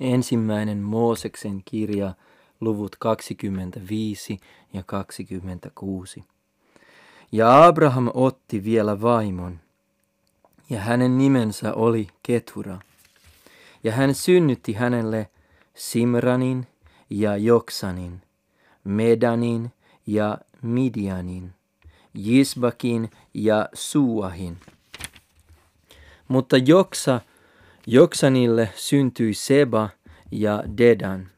Ensimmäinen Mooseksen kirja, luvut 25 ja 26. Ja Abraham otti vielä vaimon, ja hänen nimensä oli Ketura. Ja hän synnytti hänelle Simranin ja Joksanin, Medanin ja Midianin, Jisbakin ja Suahin. Mutta Joksa, Joksanille syntyi Seba ja Dedan.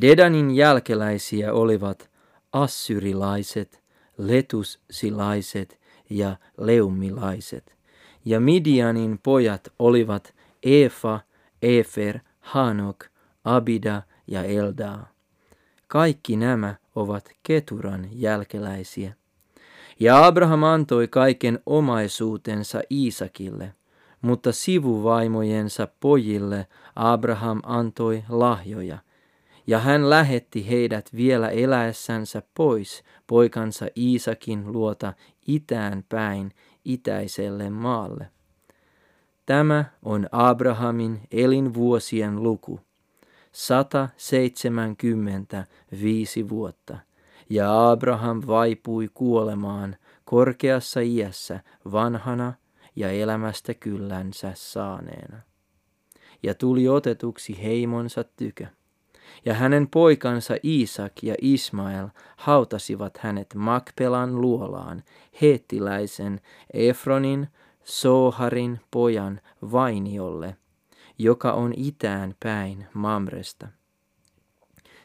Dedanin jälkeläisiä olivat assyrilaiset, letussilaiset ja leumilaiset. Ja Midianin pojat olivat Efa, Efer, Hanok, Abida ja Eldaa. Kaikki nämä ovat Keturan jälkeläisiä. Ja Abraham antoi kaiken omaisuutensa Iisakille, mutta sivuvaimojensa pojille Abraham antoi lahjoja, ja hän lähetti heidät vielä eläessänsä pois poikansa Iisakin luota itään päin itäiselle maalle. Tämä on Abrahamin elinvuosien luku, 175 vuotta, ja Abraham vaipui kuolemaan korkeassa iässä vanhana ja elämästä kyllänsä saaneena. Ja tuli otetuksi heimonsa tykö. Ja hänen poikansa Iisak ja Ismael hautasivat hänet Makpelan luolaan, heettiläisen Efronin, Soharin pojan Vainiolle, joka on itään päin Mamresta.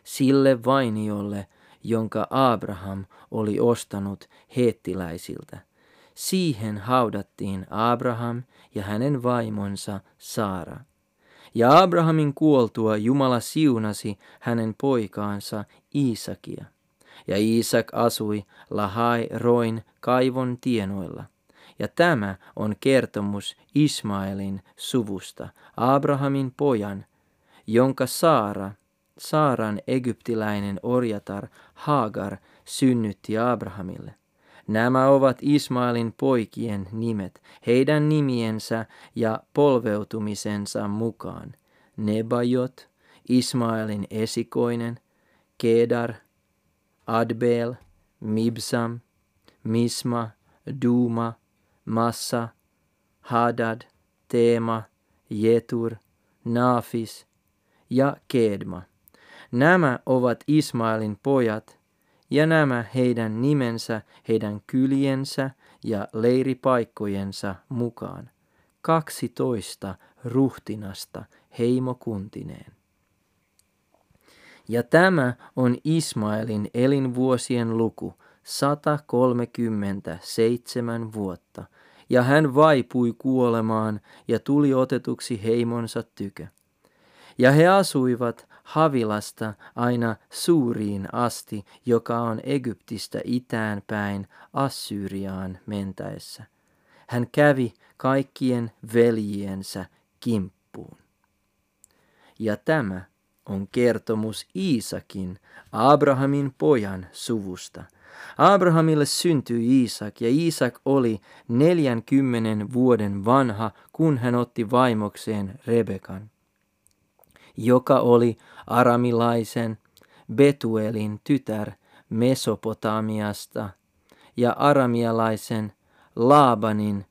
Sille Vainiolle, jonka Abraham oli ostanut heettiläisiltä. Siihen haudattiin Abraham ja hänen vaimonsa Saara. Ja Abrahamin kuoltua Jumala siunasi hänen poikaansa Iisakia. Ja Iisak asui Lahai Roin kaivon tienoilla. Ja tämä on kertomus Ismaelin suvusta, Abrahamin pojan, jonka Saara, Saaran egyptiläinen orjatar Hagar synnytti Abrahamille. Nämä ovat Ismaelin poikien nimet, heidän nimiensä ja polveutumisensa mukaan. Nebajot, Ismaelin esikoinen, Kedar, Adbel, Mibsam, Misma, Duma, Massa, Hadad, Teema, Jetur, Nafis ja Kedma. Nämä ovat Ismaelin pojat, ja nämä heidän nimensä, heidän kyliensä ja leiripaikkojensa mukaan. Kaksitoista ruhtinasta heimokuntineen. Ja tämä on Ismaelin elinvuosien luku, 137 vuotta, ja hän vaipui kuolemaan ja tuli otetuksi heimonsa tykö. Ja he asuivat Havilasta aina Suuriin asti, joka on Egyptistä itään päin Assyriaan mentäessä. Hän kävi kaikkien veljiensä kimppuun. Ja tämä on kertomus Iisakin, Abrahamin pojan suvusta. Abrahamille syntyi Iisak ja Iisak oli 40 vuoden vanha, kun hän otti vaimokseen Rebekan joka oli aramilaisen Betuelin tytär Mesopotamiasta ja aramialaisen Laabanin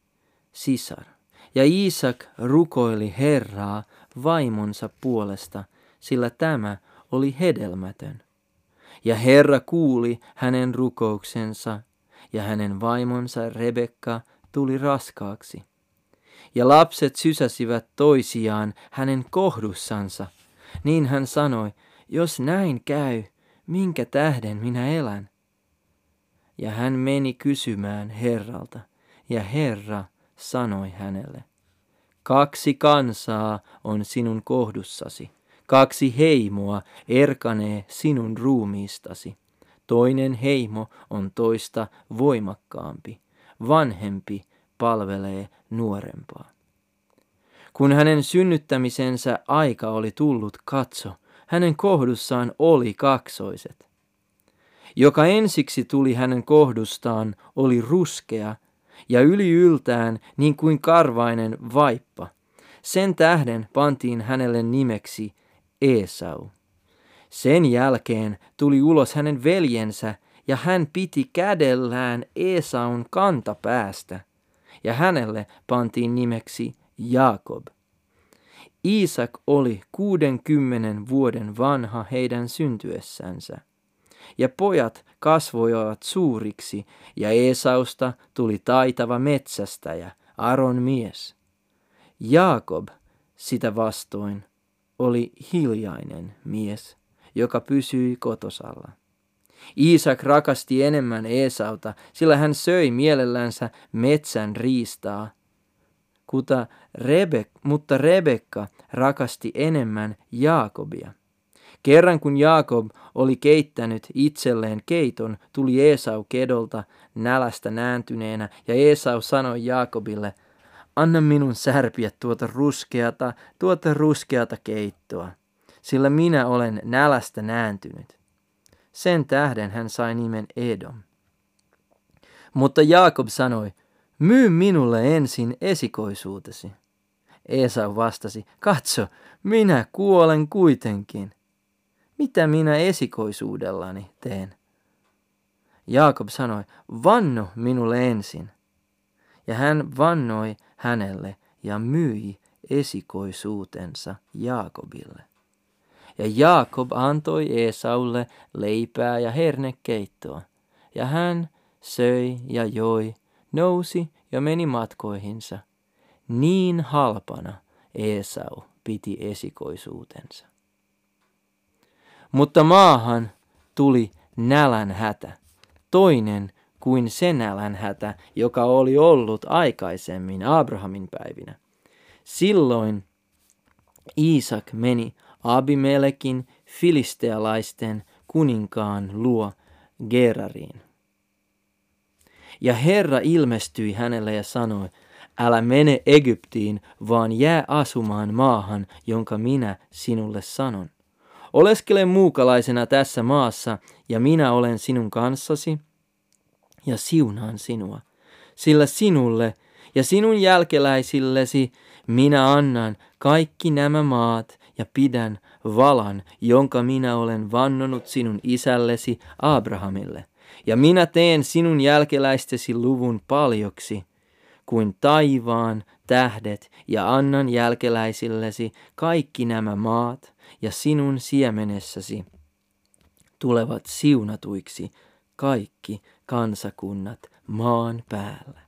sisar. Ja Iisak rukoili Herraa vaimonsa puolesta, sillä tämä oli hedelmätön. Ja Herra kuuli hänen rukouksensa, ja hänen vaimonsa Rebekka tuli raskaaksi ja lapset sysäsivät toisiaan hänen kohdussansa. Niin hän sanoi, jos näin käy, minkä tähden minä elän? Ja hän meni kysymään Herralta, ja Herra sanoi hänelle, kaksi kansaa on sinun kohdussasi, kaksi heimoa erkanee sinun ruumiistasi. Toinen heimo on toista voimakkaampi, vanhempi palvelee nuorempaa. Kun hänen synnyttämisensä aika oli tullut, katso, hänen kohdussaan oli kaksoiset. Joka ensiksi tuli hänen kohdustaan oli ruskea ja yli yltään niin kuin karvainen vaippa. Sen tähden pantiin hänelle nimeksi Esau. Sen jälkeen tuli ulos hänen veljensä ja hän piti kädellään Esaun kantapäästä ja hänelle pantiin nimeksi Jaakob. Iisak oli 60 vuoden vanha heidän syntyessänsä. Ja pojat kasvoivat suuriksi, ja Esausta tuli taitava metsästäjä, Aron mies. Jaakob sitä vastoin oli hiljainen mies, joka pysyi kotosalla. Iisak rakasti enemmän Esauta, sillä hän söi mielellänsä metsän riistaa. Kuta Rebek, mutta Rebekka rakasti enemmän Jaakobia. Kerran kun Jaakob oli keittänyt itselleen keiton, tuli Esau kedolta nälästä nääntyneenä, ja Esau sanoi Jaakobille, anna minun särpiä tuota ruskeata, tuota ruskeata keittoa, sillä minä olen nälästä nääntynyt. Sen tähden hän sai nimen Edom. Mutta Jaakob sanoi, myy minulle ensin esikoisuutesi. Esau vastasi, katso, minä kuolen kuitenkin. Mitä minä esikoisuudellani teen? Jaakob sanoi, vanno minulle ensin. Ja hän vannoi hänelle ja myi esikoisuutensa Jaakobille. Ja Jaakob antoi Esaulle leipää ja hernekeittoa. Ja hän söi ja joi, nousi ja meni matkoihinsa. Niin halpana Esau piti esikoisuutensa. Mutta maahan tuli nälän hätä, toinen kuin se nälän hätä, joka oli ollut aikaisemmin Abrahamin päivinä. Silloin Iisak meni Abimelekin filistealaisten kuninkaan luo Gerariin. Ja Herra ilmestyi hänelle ja sanoi, älä mene Egyptiin, vaan jää asumaan maahan, jonka minä sinulle sanon. Oleskele muukalaisena tässä maassa, ja minä olen sinun kanssasi, ja siunaan sinua. Sillä sinulle ja sinun jälkeläisillesi minä annan kaikki nämä maat, ja pidän valan, jonka minä olen vannonut sinun isällesi Abrahamille. Ja minä teen sinun jälkeläistesi luvun paljoksi kuin taivaan tähdet, ja annan jälkeläisillesi kaikki nämä maat, ja sinun siemenessäsi tulevat siunatuiksi kaikki kansakunnat maan päällä.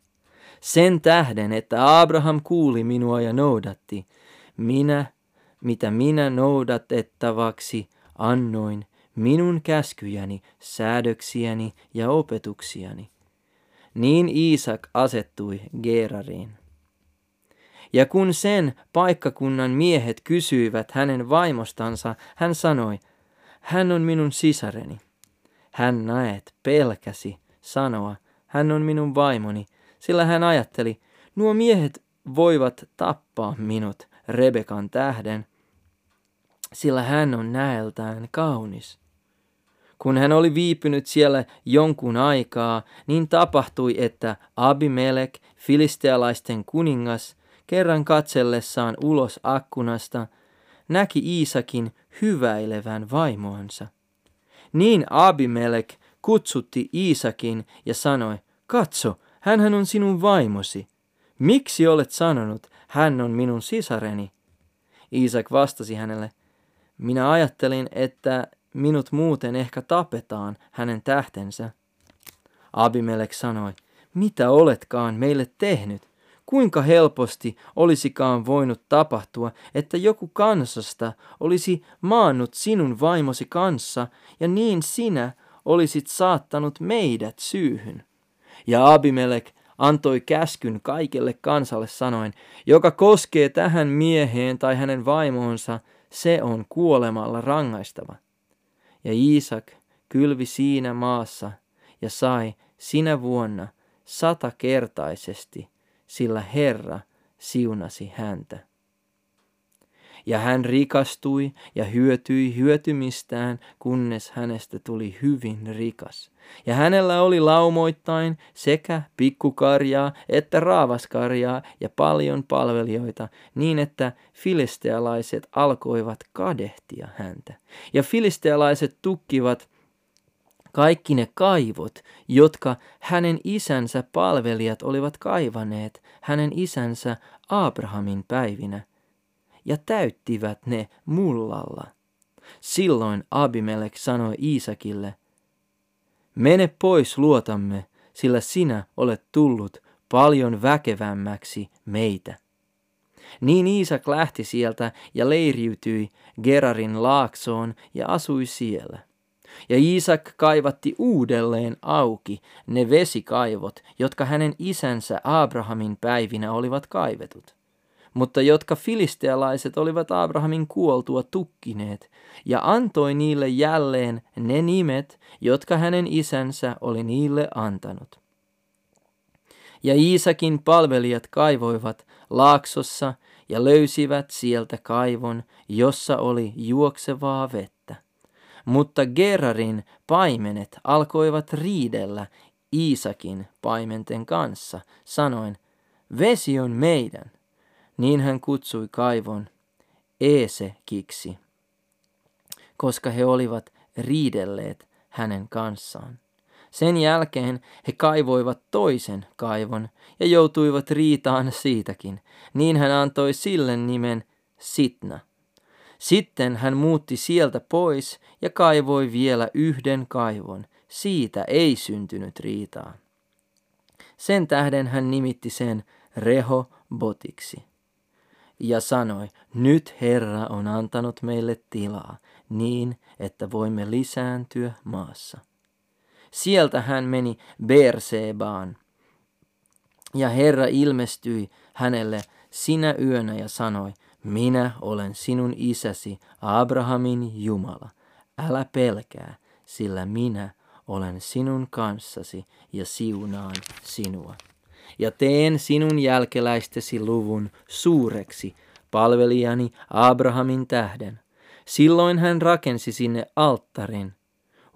Sen tähden, että Abraham kuuli minua ja noudatti, minä mitä minä noudatettavaksi annoin minun käskyjäni, säädöksiäni ja opetuksiani. Niin Iisak asettui Gerariin. Ja kun sen paikkakunnan miehet kysyivät hänen vaimostansa, hän sanoi, hän on minun sisareni. Hän näet pelkäsi sanoa, hän on minun vaimoni, sillä hän ajatteli, nuo miehet voivat tappaa minut Rebekan tähden, sillä hän on näeltään kaunis. Kun hän oli viipynyt siellä jonkun aikaa, niin tapahtui, että Abimelek, filistealaisten kuningas, kerran katsellessaan ulos akkunasta, näki Iisakin hyväilevän vaimoansa. Niin Abimelek kutsutti Iisakin ja sanoi, katso, hän on sinun vaimosi. Miksi olet sanonut, hän on minun sisareni? Iisak vastasi hänelle, minä ajattelin, että minut muuten ehkä tapetaan hänen tähtensä. Abimelek sanoi, mitä oletkaan meille tehnyt? Kuinka helposti olisikaan voinut tapahtua, että joku kansasta olisi maannut sinun vaimosi kanssa, ja niin sinä olisit saattanut meidät syyhyn. Ja Abimelek antoi käskyn kaikelle kansalle sanoen, joka koskee tähän mieheen tai hänen vaimoonsa, se on kuolemalla rangaistava. Ja Iisak kylvi siinä maassa ja sai sinä vuonna satakertaisesti, sillä Herra siunasi häntä. Ja hän rikastui ja hyötyi hyötymistään, kunnes hänestä tuli hyvin rikas. Ja hänellä oli laumoittain sekä pikkukarjaa että raavaskarjaa ja paljon palvelijoita, niin että filistealaiset alkoivat kadehtia häntä. Ja filistealaiset tukkivat kaikki ne kaivot, jotka hänen isänsä palvelijat olivat kaivaneet hänen isänsä Abrahamin päivinä, ja täyttivät ne mullalla. Silloin Abimelek sanoi Iisakille, Mene pois luotamme, sillä sinä olet tullut paljon väkevämmäksi meitä. Niin Iisak lähti sieltä ja leiriytyi Gerarin laaksoon ja asui siellä. Ja Iisak kaivatti uudelleen auki ne vesikaivot, jotka hänen isänsä Abrahamin päivinä olivat kaivetut, mutta jotka filistealaiset olivat Abrahamin kuoltua tukkineet, ja antoi niille jälleen ne nimet, jotka hänen isänsä oli niille antanut. Ja Iisakin palvelijat kaivoivat laaksossa ja löysivät sieltä kaivon, jossa oli juoksevaa vettä. Mutta Gerarin paimenet alkoivat riidellä Iisakin paimenten kanssa, sanoen, vesi on meidän. Niin hän kutsui kaivon Eesekiksi, koska he olivat riidelleet hänen kanssaan. Sen jälkeen he kaivoivat toisen kaivon ja joutuivat riitaan siitäkin. Niin hän antoi sille nimen Sitna. Sitten hän muutti sieltä pois ja kaivoi vielä yhden kaivon. Siitä ei syntynyt riitaa. Sen tähden hän nimitti sen Reho Botiksi ja sanoi, nyt Herra on antanut meille tilaa niin, että voimme lisääntyä maassa. Sieltä hän meni Bersebaan ja Herra ilmestyi hänelle sinä yönä ja sanoi, minä olen sinun isäsi, Abrahamin Jumala. Älä pelkää, sillä minä olen sinun kanssasi ja siunaan sinua. Ja teen sinun jälkeläistesi luvun suureksi palvelijani Abrahamin tähden. Silloin hän rakensi sinne alttarin,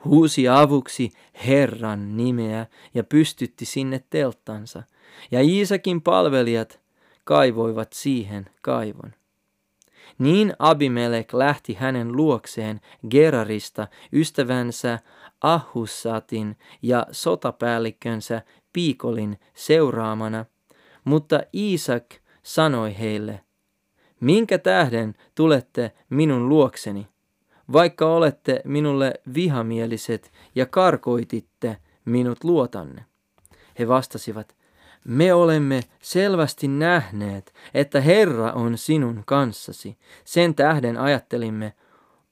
huusi avuksi Herran nimeä ja pystytti sinne telttansa. Ja Iisakin palvelijat kaivoivat siihen kaivon. Niin Abimelek lähti hänen luokseen Gerarista ystävänsä Ahussatin ja sotapäällikkönsä Piikolin seuraamana, mutta Iisak sanoi heille, minkä tähden tulette minun luokseni, vaikka olette minulle vihamieliset ja karkoititte minut luotanne? He vastasivat, me olemme selvästi nähneet, että Herra on sinun kanssasi. Sen tähden ajattelimme,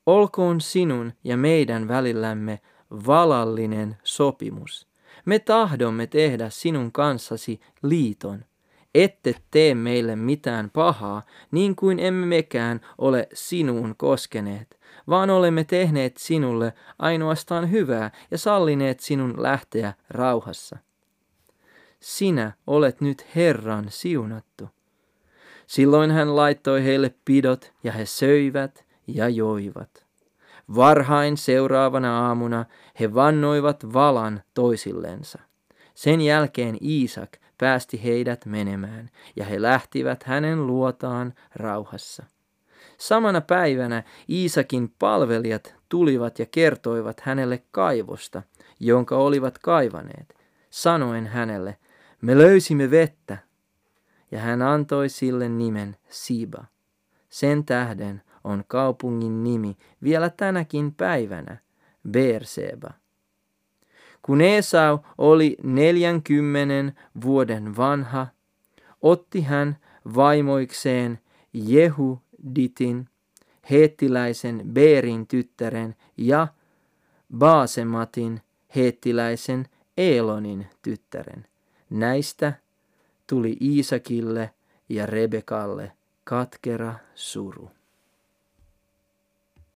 olkoon sinun ja meidän välillämme valallinen sopimus. Me tahdomme tehdä sinun kanssasi liiton. Ette tee meille mitään pahaa, niin kuin emme mekään ole sinuun koskeneet, vaan olemme tehneet sinulle ainoastaan hyvää ja sallineet sinun lähteä rauhassa sinä olet nyt Herran siunattu. Silloin hän laittoi heille pidot ja he söivät ja joivat. Varhain seuraavana aamuna he vannoivat valan toisillensa. Sen jälkeen Iisak päästi heidät menemään ja he lähtivät hänen luotaan rauhassa. Samana päivänä Iisakin palvelijat tulivat ja kertoivat hänelle kaivosta, jonka olivat kaivaneet, sanoen hänelle, me löysimme vettä, ja hän antoi sille nimen Siba. Sen tähden on kaupungin nimi vielä tänäkin päivänä Beerseba. Kun Esau oli neljänkymmenen vuoden vanha, otti hän vaimoikseen Jehuditin, heettiläisen Beerin tyttären ja Baasematin, heettiläisen Elonin tyttären. Näistä tuli Iisakille ja Rebekalle katkera suru.